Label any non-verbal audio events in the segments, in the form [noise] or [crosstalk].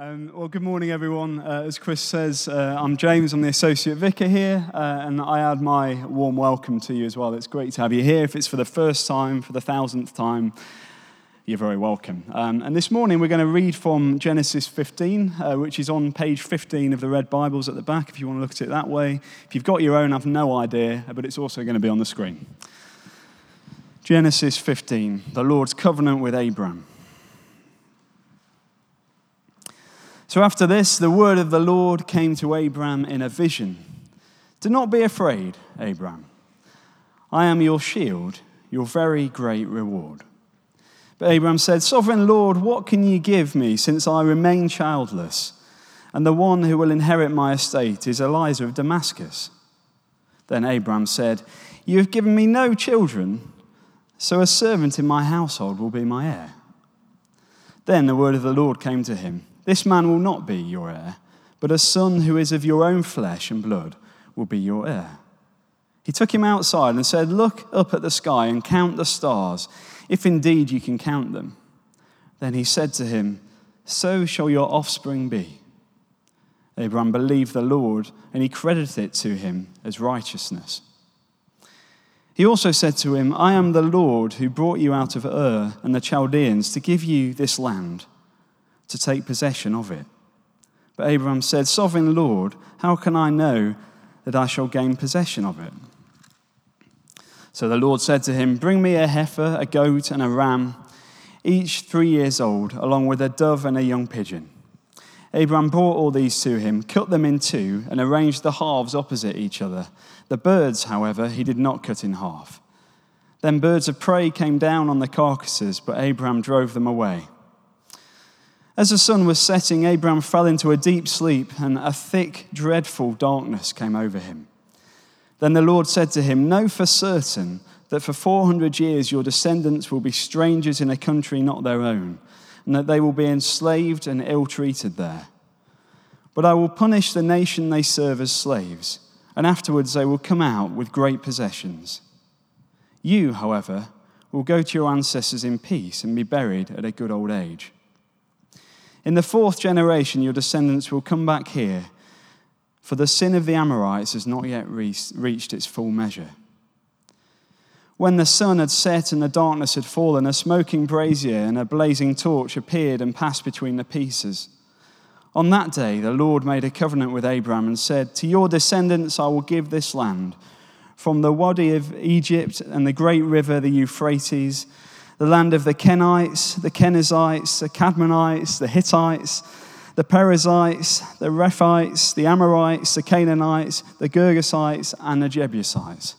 Um, well, good morning, everyone. Uh, as Chris says, uh, I'm James. I'm the Associate Vicar here, uh, and I add my warm welcome to you as well. It's great to have you here. If it's for the first time, for the thousandth time, you're very welcome. Um, and this morning, we're going to read from Genesis 15, uh, which is on page 15 of the Red Bibles at the back, if you want to look at it that way. If you've got your own, I've no idea, but it's also going to be on the screen. Genesis 15, the Lord's covenant with Abram. So after this, the word of the Lord came to Abram in a vision. Do not be afraid, Abram. I am your shield, your very great reward. But Abram said, Sovereign Lord, what can you give me since I remain childless? And the one who will inherit my estate is Eliezer of Damascus. Then Abram said, You have given me no children, so a servant in my household will be my heir. Then the word of the Lord came to him. This man will not be your heir, but a son who is of your own flesh and blood will be your heir. He took him outside and said, Look up at the sky and count the stars, if indeed you can count them. Then he said to him, So shall your offspring be. Abraham believed the Lord, and he credited it to him as righteousness. He also said to him, I am the Lord who brought you out of Ur and the Chaldeans to give you this land to take possession of it. But Abraham said, Sovereign Lord, how can I know that I shall gain possession of it? So the Lord said to him, Bring me a heifer, a goat, and a ram, each three years old, along with a dove and a young pigeon. Abraham brought all these to him, cut them in two, and arranged the halves opposite each other. The birds, however, he did not cut in half. Then birds of prey came down on the carcasses, but Abraham drove them away. As the sun was setting, Abraham fell into a deep sleep, and a thick, dreadful darkness came over him. Then the Lord said to him, Know for certain that for 400 years your descendants will be strangers in a country not their own, and that they will be enslaved and ill treated there. But I will punish the nation they serve as slaves, and afterwards they will come out with great possessions. You, however, will go to your ancestors in peace and be buried at a good old age. In the fourth generation, your descendants will come back here, for the sin of the Amorites has not yet reached its full measure. When the sun had set and the darkness had fallen, a smoking brazier and a blazing torch appeared and passed between the pieces. On that day, the Lord made a covenant with Abram and said, To your descendants I will give this land, from the Wadi of Egypt and the great river, the Euphrates the land of the Kenites, the Kenizzites, the Cadmonites, the Hittites, the Perizzites, the Rephaites, the Amorites, the Canaanites, the Girgashites, and the Jebusites.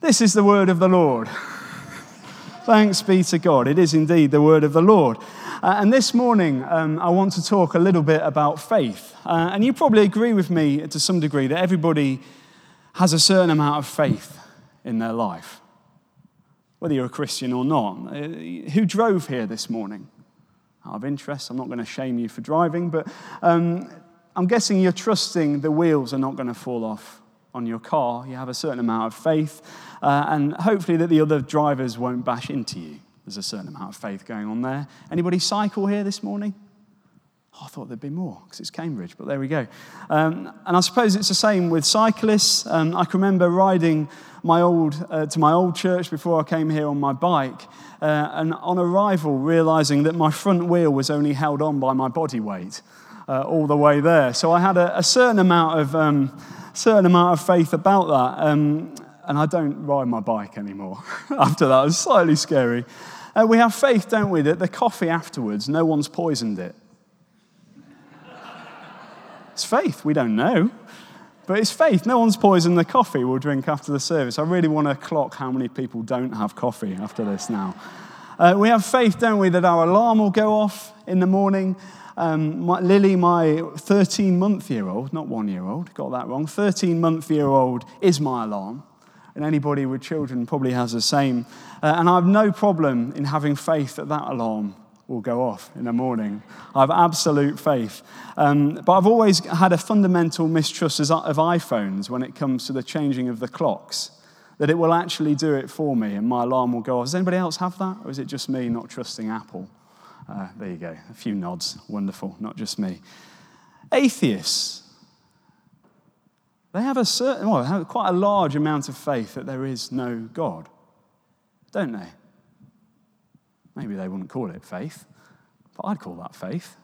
This is the word of the Lord. [laughs] Thanks be to God. It is indeed the word of the Lord. Uh, and this morning, um, I want to talk a little bit about faith. Uh, and you probably agree with me to some degree that everybody has a certain amount of faith in their life whether you're a Christian or not. Uh, who drove here this morning? Out of interest, I'm not going to shame you for driving, but um, I'm guessing you're trusting the wheels are not going to fall off on your car. You have a certain amount of faith, uh, and hopefully that the other drivers won't bash into you. There's a certain amount of faith going on there. Anybody cycle here this morning? Oh, I thought there'd be more because it's Cambridge, but there we go. Um, and I suppose it's the same with cyclists. Um, I can remember riding my old, uh, to my old church before I came here on my bike, uh, and on arrival, realizing that my front wheel was only held on by my body weight uh, all the way there. So I had a, a certain amount of um, certain amount of faith about that, um, and I don't ride my bike anymore. [laughs] After that, it was slightly scary. Uh, we have faith, don't we, that the coffee afterwards, no one's poisoned it. It's faith. We don't know. But it's faith. No one's poisoned the coffee we'll drink after the service. I really want to clock how many people don't have coffee after this now. Uh, we have faith, don't we, that our alarm will go off in the morning. Um, my, Lily, my 13 month year old, not one year old, got that wrong, 13 month year old is my alarm. And anybody with children probably has the same. Uh, and I have no problem in having faith that that alarm will go off in the morning. I have absolute faith. Um, but I've always had a fundamental mistrust of iPhones when it comes to the changing of the clocks, that it will actually do it for me and my alarm will go off. Does anybody else have that? Or is it just me not trusting Apple? Uh, there you go. A few nods. Wonderful. Not just me. Atheists. They have a certain, well, have quite a large amount of faith that there is no God, don't they? Maybe they wouldn't call it faith, but I'd call that faith.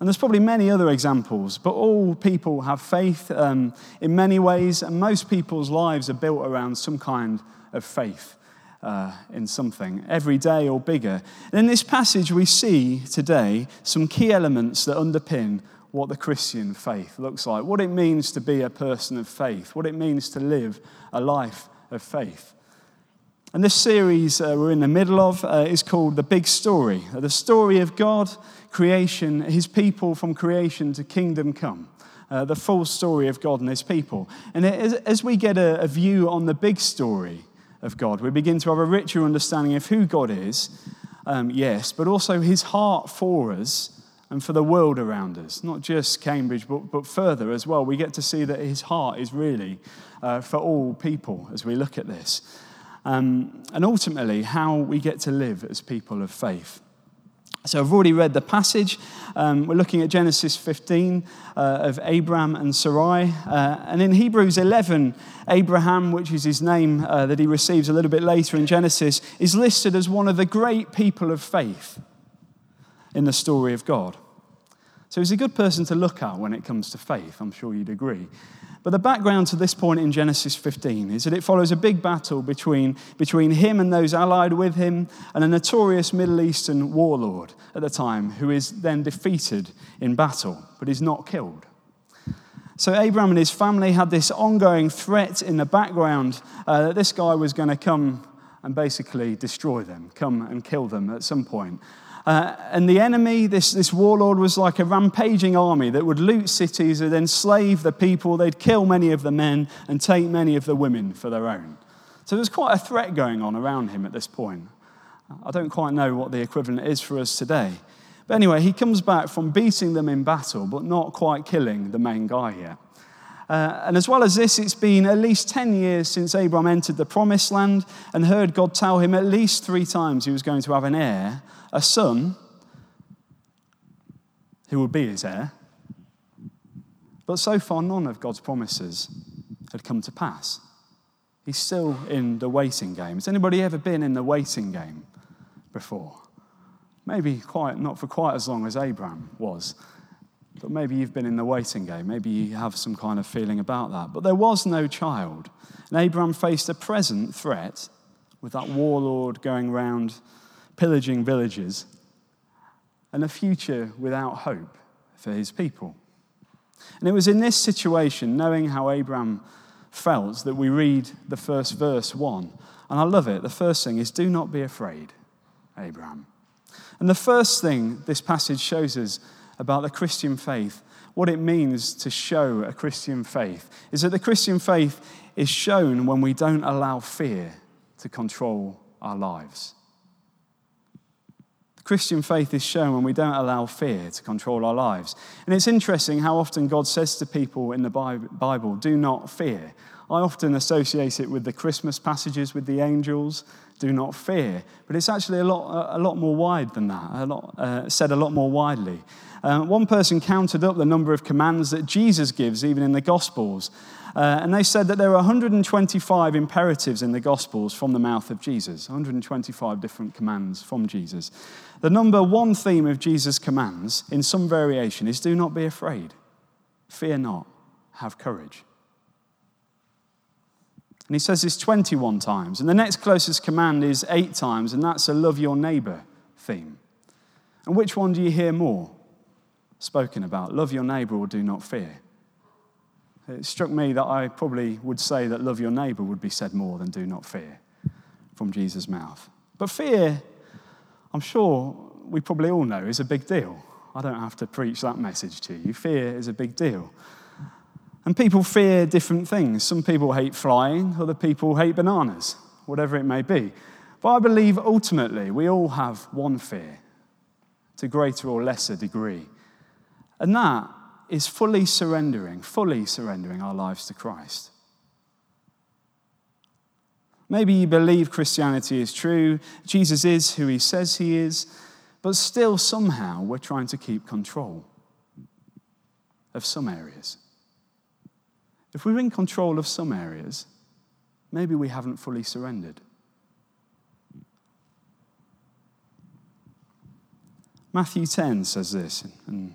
And there's probably many other examples, but all people have faith um, in many ways, and most people's lives are built around some kind of faith uh, in something, every day or bigger. And in this passage, we see today some key elements that underpin what the Christian faith looks like, what it means to be a person of faith, what it means to live a life of faith. And this series uh, we're in the middle of uh, is called The Big Story the story of God, creation, his people from creation to kingdom come. Uh, the full story of God and his people. And as we get a, a view on the big story of God, we begin to have a richer understanding of who God is, um, yes, but also his heart for us and for the world around us, not just Cambridge, but, but further as well. We get to see that his heart is really uh, for all people as we look at this um, and ultimately how we get to live as people of faith. So I've already read the passage. Um, we're looking at Genesis 15 uh, of Abraham and Sarai. Uh, and in Hebrews 11, Abraham, which is his name uh, that he receives a little bit later in Genesis, is listed as one of the great people of faith in the story of God. So he's a good person to look at when it comes to faith, I'm sure you'd agree. But the background to this point in Genesis 15 is that it follows a big battle between, between him and those allied with him and a notorious Middle Eastern warlord at the time who is then defeated in battle, but is not killed. So Abraham and his family had this ongoing threat in the background uh, that this guy was going to come and basically destroy them, come and kill them at some point. Uh, and the enemy, this, this warlord, was like a rampaging army that would loot cities and enslave the people. They'd kill many of the men and take many of the women for their own. So there's quite a threat going on around him at this point. I don't quite know what the equivalent is for us today. But anyway, he comes back from beating them in battle, but not quite killing the main guy yet. Uh, and as well as this, it's been at least 10 years since Abram entered the promised land and heard God tell him at least three times he was going to have an heir a son who would be his heir. But so far, none of God's promises had come to pass. He's still in the waiting game. Has anybody ever been in the waiting game before? Maybe quite, not for quite as long as Abraham was, but maybe you've been in the waiting game. Maybe you have some kind of feeling about that. But there was no child. And Abraham faced a present threat with that warlord going around pillaging villages, and a future without hope for his people. And it was in this situation, knowing how Abraham felt, that we read the first verse 1. And I love it. The first thing is, Do not be afraid, Abraham. And the first thing this passage shows us about the Christian faith, what it means to show a Christian faith, is that the Christian faith is shown when we don't allow fear to control our lives. Christian faith is shown when we don't allow fear to control our lives. And it's interesting how often God says to people in the Bible, do not fear. I often associate it with the Christmas passages with the angels, do not fear. But it's actually a lot, a lot more wide than that, a lot, uh, said a lot more widely. Uh, one person counted up the number of commands that Jesus gives, even in the Gospels. Uh, and they said that there are 125 imperatives in the Gospels from the mouth of Jesus, 125 different commands from Jesus. The number one theme of Jesus' commands, in some variation, is do not be afraid. Fear not, have courage. And he says this 21 times. And the next closest command is eight times, and that's a love your neighbor theme. And which one do you hear more spoken about? Love your neighbor or do not fear? It struck me that I probably would say that love your neighbor would be said more than do not fear from Jesus' mouth. But fear, I'm sure we probably all know, is a big deal. I don't have to preach that message to you. Fear is a big deal. And people fear different things. Some people hate flying, other people hate bananas, whatever it may be. But I believe ultimately we all have one fear to greater or lesser degree. And that is fully surrendering, fully surrendering our lives to Christ. Maybe you believe Christianity is true, Jesus is who he says he is, But still, somehow, we're trying to keep control of some areas. If we're in control of some areas, maybe we haven't fully surrendered. Matthew 10 says this, and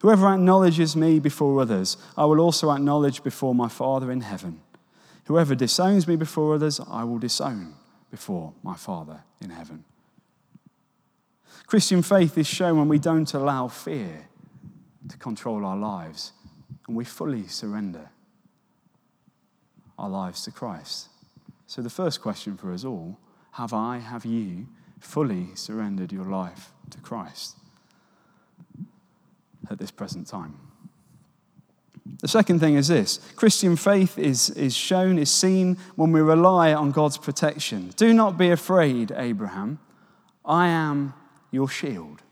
Whoever acknowledges me before others, I will also acknowledge before my Father in heaven. Whoever disowns me before others, I will disown before my Father in heaven. Christian faith is shown when we don't allow fear to control our lives and we fully surrender our lives to Christ. So, the first question for us all have I, have you fully surrendered your life to Christ? At this present time. The second thing is this Christian faith is, is shown, is seen when we rely on God's protection. Do not be afraid, Abraham. I am your shield,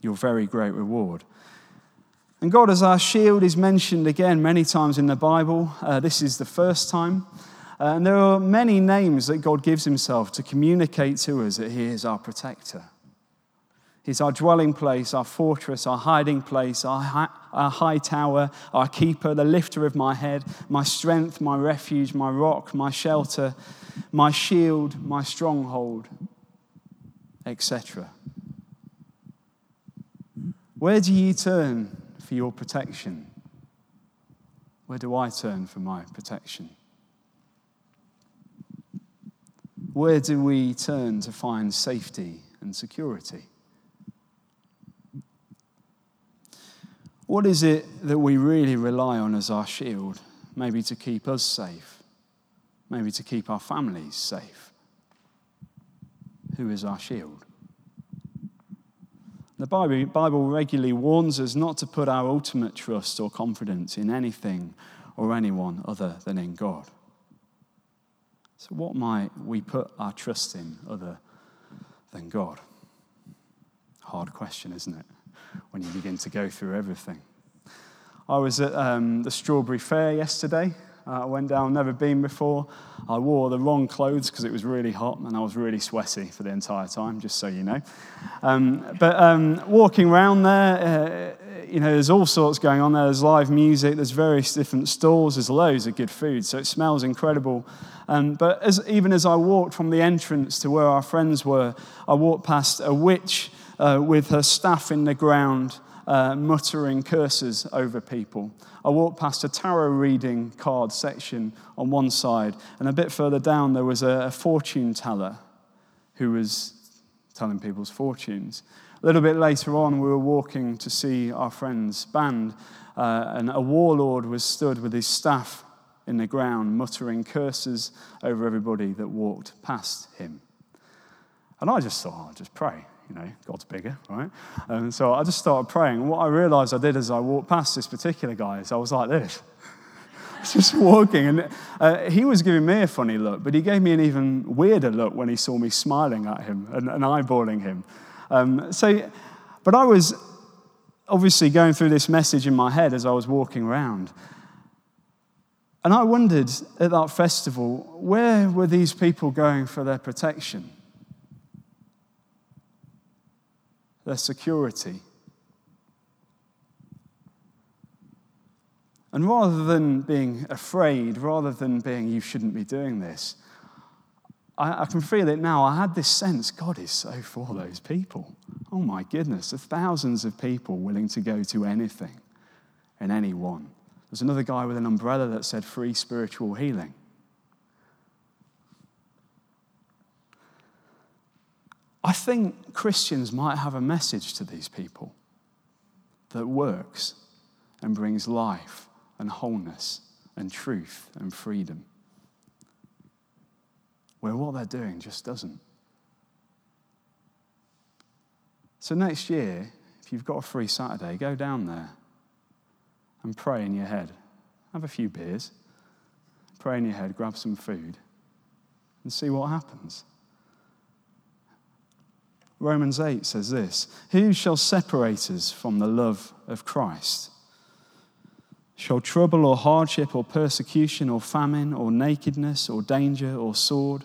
your very great reward. And God, as our shield, is mentioned again many times in the Bible. Uh, this is the first time. Uh, and there are many names that God gives himself to communicate to us that he is our protector. He's our dwelling place, our fortress, our hiding place, our high, our high tower, our keeper, the lifter of my head, my strength, my refuge, my rock, my shelter, my shield, my stronghold, etc. Where do you turn for your protection? Where do I turn for my protection? Where do we turn to find safety and security? What is it that we really rely on as our shield? Maybe to keep us safe, maybe to keep our families safe. Who is our shield? The Bible regularly warns us not to put our ultimate trust or confidence in anything or anyone other than in God. So, what might we put our trust in other than God? Hard question, isn't it? When you begin to go through everything. I was at um, the Strawberry Fair yesterday. Uh, I went down, never been before. I wore the wrong clothes because it was really hot and I was really sweaty for the entire time, just so you know. Um, but um, walking around there, uh, you know, there's all sorts going on there. There's live music, there's various different stalls, there's loads of good food, so it smells incredible. Um, but as, even as I walked from the entrance to where our friends were, I walked past a witch uh, with her staff in the ground, uh, muttering curses over people. I walked past a tarot reading card section on one side, and a bit further down, there was a, a fortune teller who was telling people's fortunes. A little bit later on, we were walking to see our friend's band, uh, and a warlord was stood with his staff in the ground, muttering curses over everybody that walked past him. And I just thought, I'll just pray you know, God's bigger, right? And so I just started praying. What I realized I did as I walked past this particular guy is I was like this. [laughs] just walking. And uh, he was giving me a funny look, but he gave me an even weirder look when he saw me smiling at him and, and eyeballing him. Um, so, but I was obviously going through this message in my head as I was walking around. And I wondered at that festival, where were these people going for their protection? their security. And rather than being afraid, rather than being, you shouldn't be doing this, I, I, can feel it now. I had this sense God is so for those people. Oh my goodness, there's thousands of people willing to go to anything and anyone. There's another guy with an umbrella that said free spiritual healing. I think Christians might have a message to these people that works and brings life and wholeness and truth and freedom, where what they're doing just doesn't. So, next year, if you've got a free Saturday, go down there and pray in your head. Have a few beers, pray in your head, grab some food, and see what happens. Romans 8 says this Who shall separate us from the love of Christ? Shall trouble or hardship or persecution or famine or nakedness or danger or sword?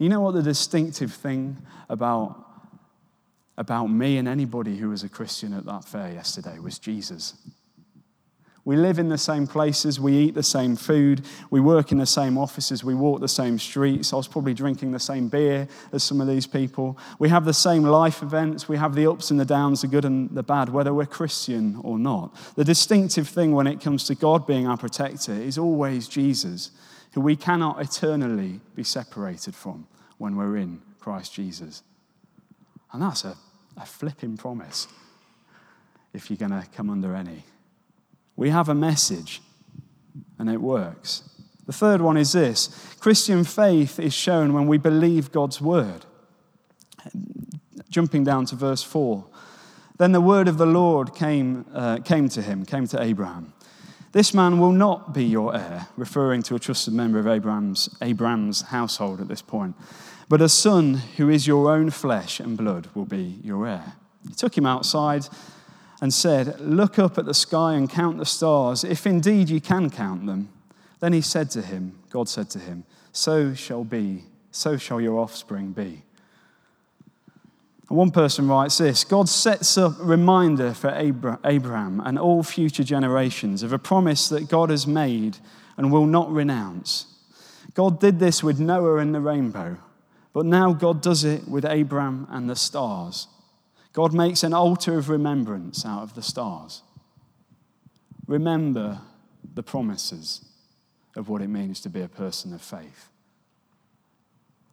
You know what the distinctive thing about, about me and anybody who was a Christian at that fair yesterday was Jesus. We live in the same places, we eat the same food, we work in the same offices, we walk the same streets. I was probably drinking the same beer as some of these people. We have the same life events, we have the ups and the downs, the good and the bad, whether we're Christian or not. The distinctive thing when it comes to God being our protector is always Jesus, who we cannot eternally be separated from when we're in Christ Jesus. And that's a, a flipping promise if you're going to come under any. We have a message, and it works. The third one is this Christian faith is shown when we believe God's word. Jumping down to verse 4. Then the word of the Lord came, uh, came to him, came to Abraham. This man will not be your heir, referring to a trusted member of Abraham's, Abraham's household at this point, but a son who is your own flesh and blood will be your heir. He took him outside and said, Look up at the sky and count the stars, if indeed you can count them. Then he said to him, God said to him, So shall be, so shall your offspring be. one person writes this God sets up a reminder for Abraham and all future generations of a promise that God has made and will not renounce. God did this with Noah and the rainbow, but now God does it with Abraham and the stars. God makes an altar of remembrance out of the stars. Remember the promises of what it means to be a person of faith.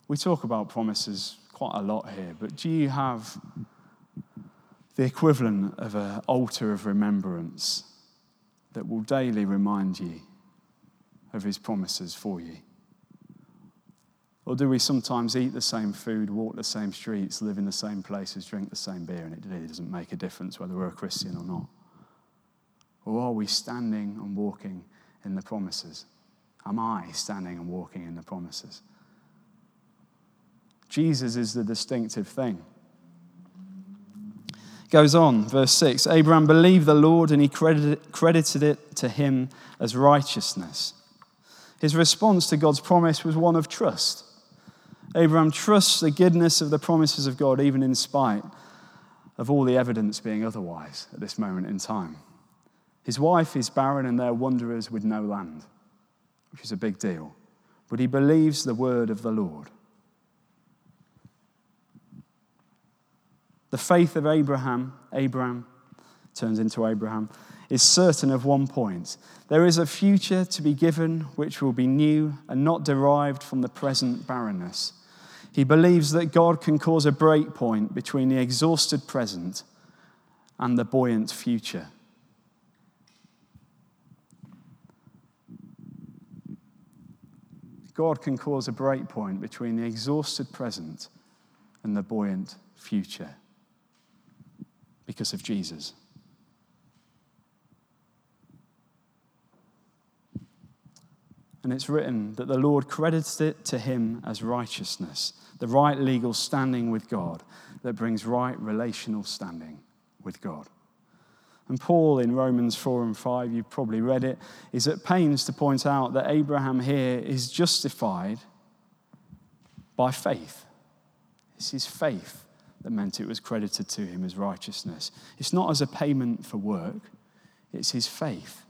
We talk about promises quite a lot here, but do you have the equivalent of an altar of remembrance that will daily remind you of his promises for you? Or do we sometimes eat the same food, walk the same streets, live in the same places, drink the same beer, and it really doesn't make a difference whether we're a Christian or not? Or are we standing and walking in the promises? Am I standing and walking in the promises? Jesus is the distinctive thing. Goes on, verse 6 Abraham believed the Lord and he credited it to him as righteousness. His response to God's promise was one of trust. Abraham trusts the goodness of the promises of God, even in spite of all the evidence being otherwise at this moment in time. His wife is barren and they're wanderers with no land, which is a big deal. But he believes the word of the Lord. The faith of Abraham, Abraham turns into Abraham, is certain of one point. There is a future to be given which will be new and not derived from the present barrenness. He believes that God can cause a break point between the exhausted present and the buoyant future. God can cause a break point between the exhausted present and the buoyant future because of Jesus. And it's written that the Lord credits it to him as righteousness, the right legal standing with God that brings right relational standing with God. And Paul in Romans 4 and 5, you've probably read it, is at pains to point out that Abraham here is justified by faith. It's his faith that meant it was credited to him as righteousness. It's not as a payment for work, it's his faith.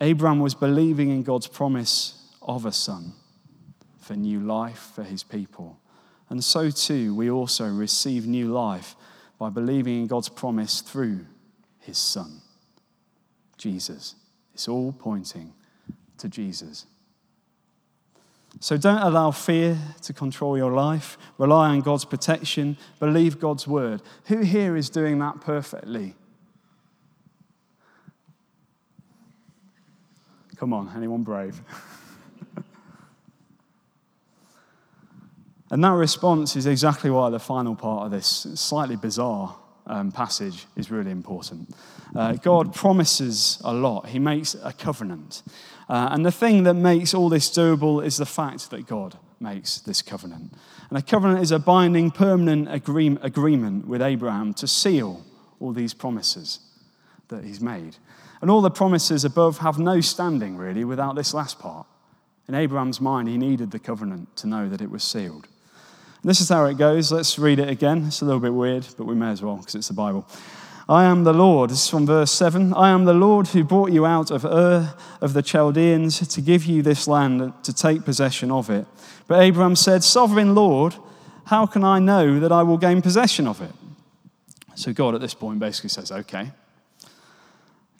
Abraham was believing in God's promise of a son for new life for his people. And so too, we also receive new life by believing in God's promise through his Son, Jesus. It's all pointing to Jesus. So don't allow fear to control your life. Rely on God's protection. Believe God's word. Who here is doing that perfectly? Come on, anyone brave? and that response is exactly why the final part of this slightly bizarre um, passage is really important. Uh, God promises a lot, He makes a covenant. Uh, and the thing that makes all this doable is the fact that God makes this covenant. And a covenant is a binding, permanent agree- agreement with Abraham to seal all these promises that he's made. And all the promises above have no standing, really, without this last part. In Abraham's mind, he needed the covenant to know that it was sealed. And this is how it goes. Let's read it again. It's a little bit weird, but we may as well because it's the Bible. I am the Lord. This is from verse 7. I am the Lord who brought you out of Ur of the Chaldeans to give you this land to take possession of it. But Abraham said, Sovereign Lord, how can I know that I will gain possession of it? So God at this point basically says, Okay.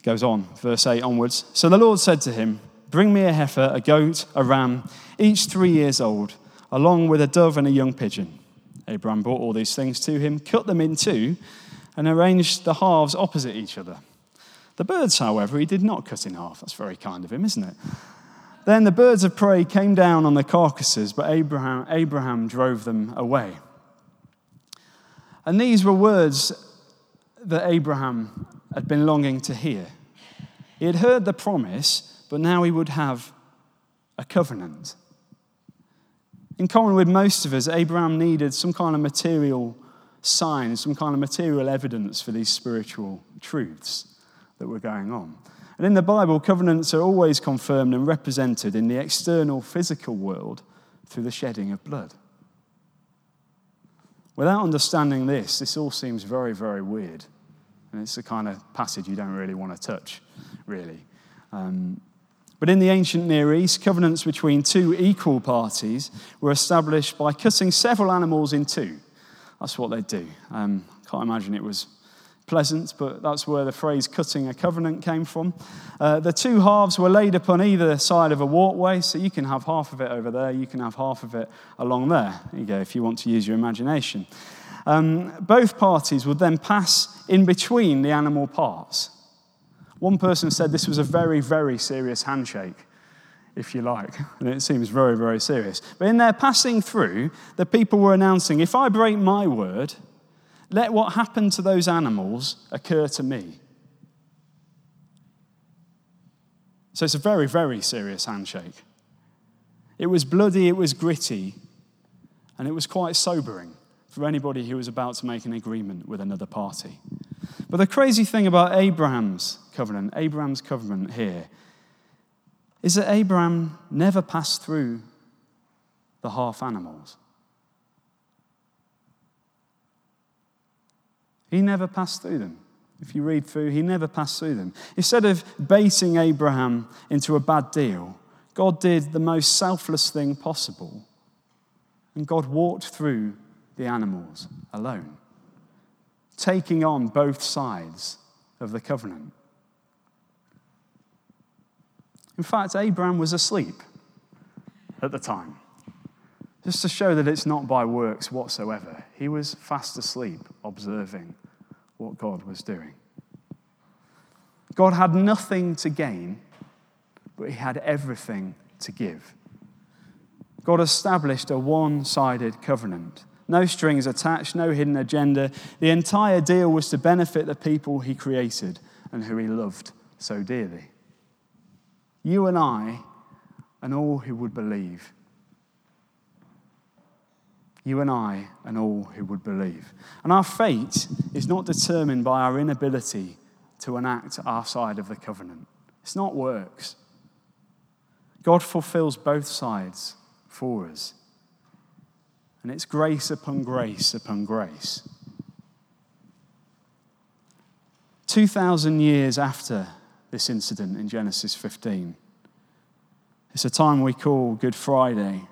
Goes on, verse 8 onwards. So the Lord said to him, Bring me a heifer, a goat, a ram, each three years old, along with a dove and a young pigeon. Abraham brought all these things to him, cut them in two and arranged the halves opposite each other. The birds, however, he did not cut in half. That's very kind of him, isn't it? Then the birds of prey came down on the carcasses, but Abraham, Abraham drove them away. And these were words that Abraham had been longing to hear. He had heard the promise, but now he would have a covenant. In common with most of us, Abraham needed some kind of material sign, some kind of material evidence for these spiritual truths that were going on. And in the Bible, covenants are always confirmed and represented in the external physical world through the shedding of blood. Without understanding this, this all seems very, very weird. And it's the kind of passage you don't really want to touch, really. Um, but in the ancient Near East, covenants between two equal parties were established by cutting several animals in two that's what they'd do. Um, can't imagine it was pleasant, but that's where the phrase cutting a covenant came from. Uh, the two halves were laid upon either side of a walkway, so you can have half of it over there, you can have half of it along there. There you go, if you want to use your imagination. Um, both parties would then pass in between the animal parts. One person said this was a very, very serious handshake if you like. And it seems very, very serious. But in their passing through, the people were announcing if I break my word, let what happened to those animals occur to me. So it's a very, very serious handshake. It was bloody, it was gritty, and it was quite sobering for anybody who was about to make an agreement with another party. But the crazy thing about Abraham's covenant, Abraham's covenant here, is that Abraham never passed through the half animals. He never passed through them. If you read through, he never passed through them. Instead of baiting Abraham into a bad deal, God did the most selfless thing possible. And God walked through the animals alone, taking on both sides of the covenant. In fact, Abraham was asleep at the time. Just to show that it's not by works whatsoever, he was fast asleep, observing what God was doing. God had nothing to gain, but he had everything to give. God established a one sided covenant. No strings attached, no hidden agenda. The entire deal was to benefit the people he created and who he loved so dearly you and I, and all who would believe. You and I, and all who would believe. And our fate is not determined by our inability to enact our side of the covenant, it's not works. God fulfills both sides for us. And it's grace upon grace upon grace. 2,000 years after this incident in Genesis 15. It's a time we call Good Friday,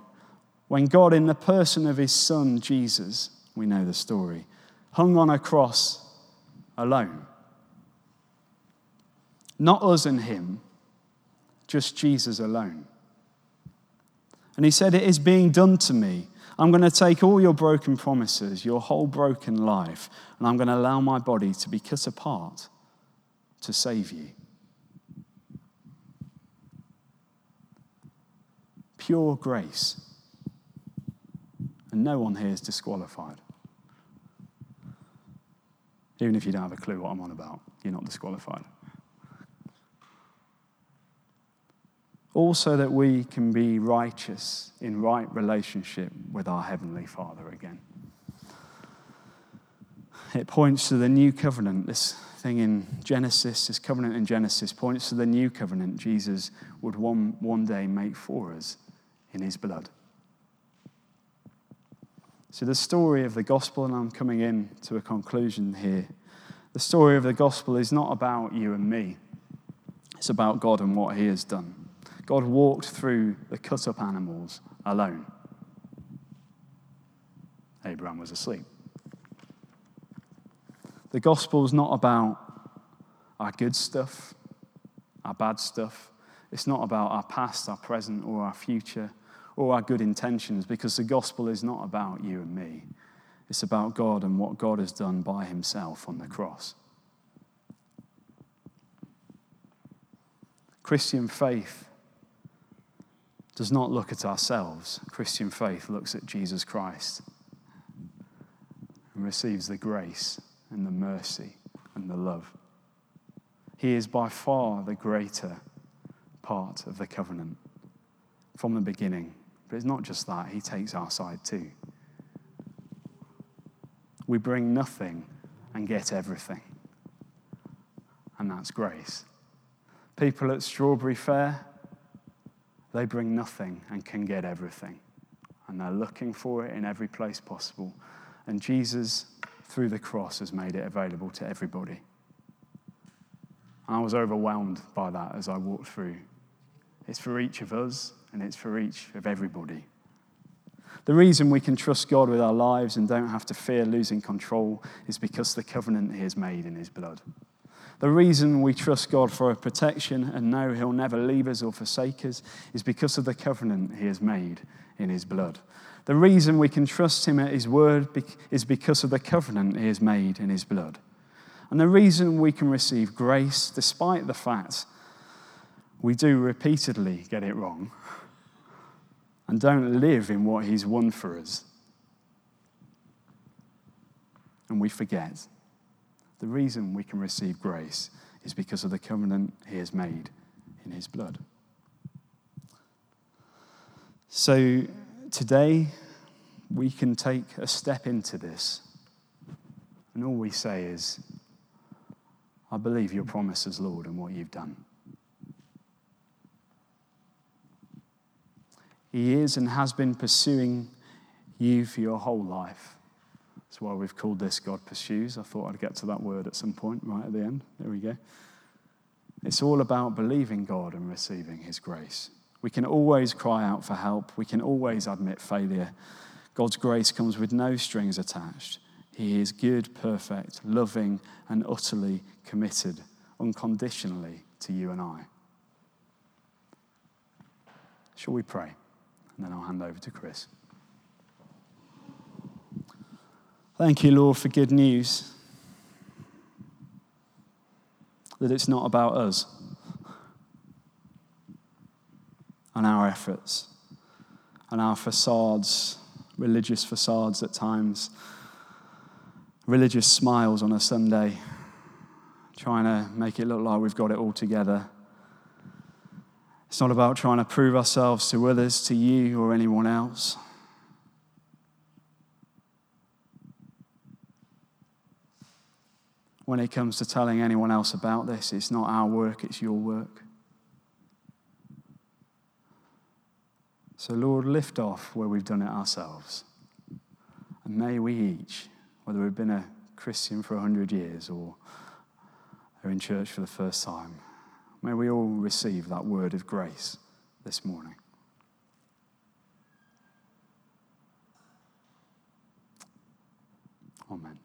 when God, in the person of his son Jesus, we know the story, hung on a cross alone. Not us and him, just Jesus alone. And he said, It is being done to me. I'm going to take all your broken promises, your whole broken life, and I'm going to allow my body to be cut apart to save you. Pure grace. And no one here is disqualified. Even if you don't have a clue what I'm on about, you're not disqualified. Also, that we can be righteous in right relationship with our Heavenly Father again. It points to the new covenant. This thing in Genesis, this covenant in Genesis, points to the new covenant Jesus would one, one day make for us in his blood. So, the story of the gospel, and I'm coming in to a conclusion here. The story of the gospel is not about you and me, it's about God and what he has done. God walked through the cut up animals alone. Abraham was asleep. The gospel is not about our good stuff, our bad stuff. It's not about our past, our present, or our future, or our good intentions, because the gospel is not about you and me. It's about God and what God has done by himself on the cross. Christian faith does not look at ourselves. Christian faith looks at Jesus Christ and receives the grace and the mercy and the love. He is by far the greater part of the covenant from the beginning. But it's not just that, He takes our side too. We bring nothing and get everything. And that's grace. People at Strawberry Fair, they bring nothing and can get everything. And they're looking for it in every place possible. And Jesus, through the cross, has made it available to everybody. And I was overwhelmed by that as I walked through. It's for each of us, and it's for each of everybody. The reason we can trust God with our lives and don't have to fear losing control is because the covenant He has made in His blood. The reason we trust God for protection and know He'll never leave us or forsake us is because of the covenant He has made in His blood. The reason we can trust Him at His word is because of the covenant He has made in His blood. And the reason we can receive grace, despite the fact we do repeatedly get it wrong and don't live in what He's won for us, and we forget the reason we can receive grace is because of the covenant he has made in his blood. So today, we can take a step into this, and all we say is, I believe your promises, Lord, and what you've done. He is and has been pursuing you for your whole life. That's why we've called this God Pursues. I thought I'd get to that word at some point, right at the end. There we go. It's all about believing God and receiving His grace. We can always cry out for help, we can always admit failure. God's grace comes with no strings attached. He is good, perfect, loving, and utterly committed, unconditionally to you and I. Shall we pray? And then I'll hand over to Chris. Thank you, Lord, for good news. That it's not about us and our efforts and our facades, religious facades at times, religious smiles on a Sunday, trying to make it look like we've got it all together. It's not about trying to prove ourselves to others, to you, or anyone else. When it comes to telling anyone else about this. It's not our work, it's your work. So, Lord, lift off where we've done it ourselves. And may we each, whether we've been a Christian for 100 years or are in church for the first time, may we all receive that word of grace this morning. Amen.